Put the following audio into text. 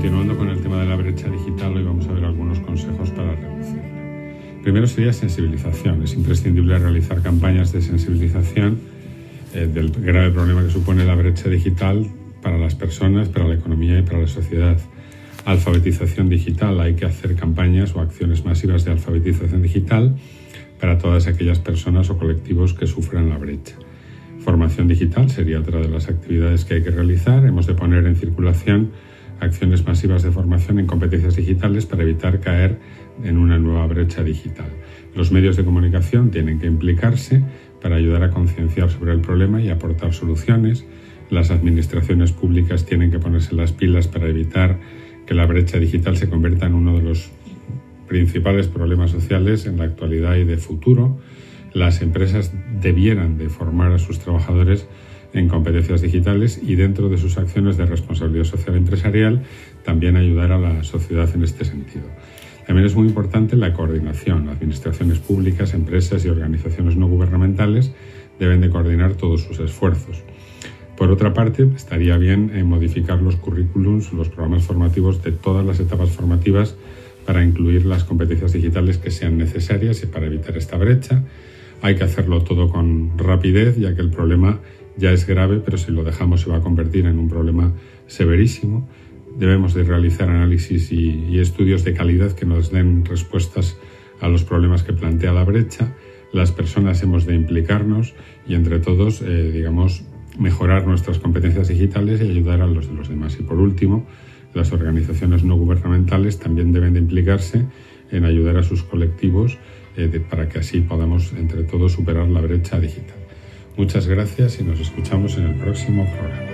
Continuando con el tema de la brecha digital, hoy vamos a ver algunos consejos para reducirla. Primero sería sensibilización. Es imprescindible realizar campañas de sensibilización eh, del grave problema que supone la brecha digital para las personas, para la economía y para la sociedad. Alfabetización digital. Hay que hacer campañas o acciones masivas de alfabetización digital para todas aquellas personas o colectivos que sufran la brecha. Formación digital sería otra de las actividades que hay que realizar. Hemos de poner en circulación acciones masivas de formación en competencias digitales para evitar caer en una nueva brecha digital. Los medios de comunicación tienen que implicarse para ayudar a concienciar sobre el problema y aportar soluciones. Las administraciones públicas tienen que ponerse las pilas para evitar que la brecha digital se convierta en uno de los principales problemas sociales en la actualidad y de futuro. Las empresas debieran de formar a sus trabajadores en competencias digitales y dentro de sus acciones de responsabilidad social empresarial también ayudar a la sociedad en este sentido. También es muy importante la coordinación. Administraciones públicas, empresas y organizaciones no gubernamentales deben de coordinar todos sus esfuerzos. Por otra parte, estaría bien eh, modificar los currículums, los programas formativos de todas las etapas formativas para incluir las competencias digitales que sean necesarias y para evitar esta brecha. Hay que hacerlo todo con rapidez, ya que el problema ya es grave, pero si lo dejamos se va a convertir en un problema severísimo. Debemos de realizar análisis y, estudios de calidad que nos den respuestas a los problemas que plantea la brecha. Las personas hemos de implicarnos y entre todos, eh, digamos, mejorar nuestras competencias digitales y ayudar a los de los demás. Y por último, las organizaciones no gubernamentales también deben de implicarse en ayudar a sus colectivos eh, para que así podamos entre todos superar la brecha digital. Muchas gracias y nos escuchamos en el próximo programa.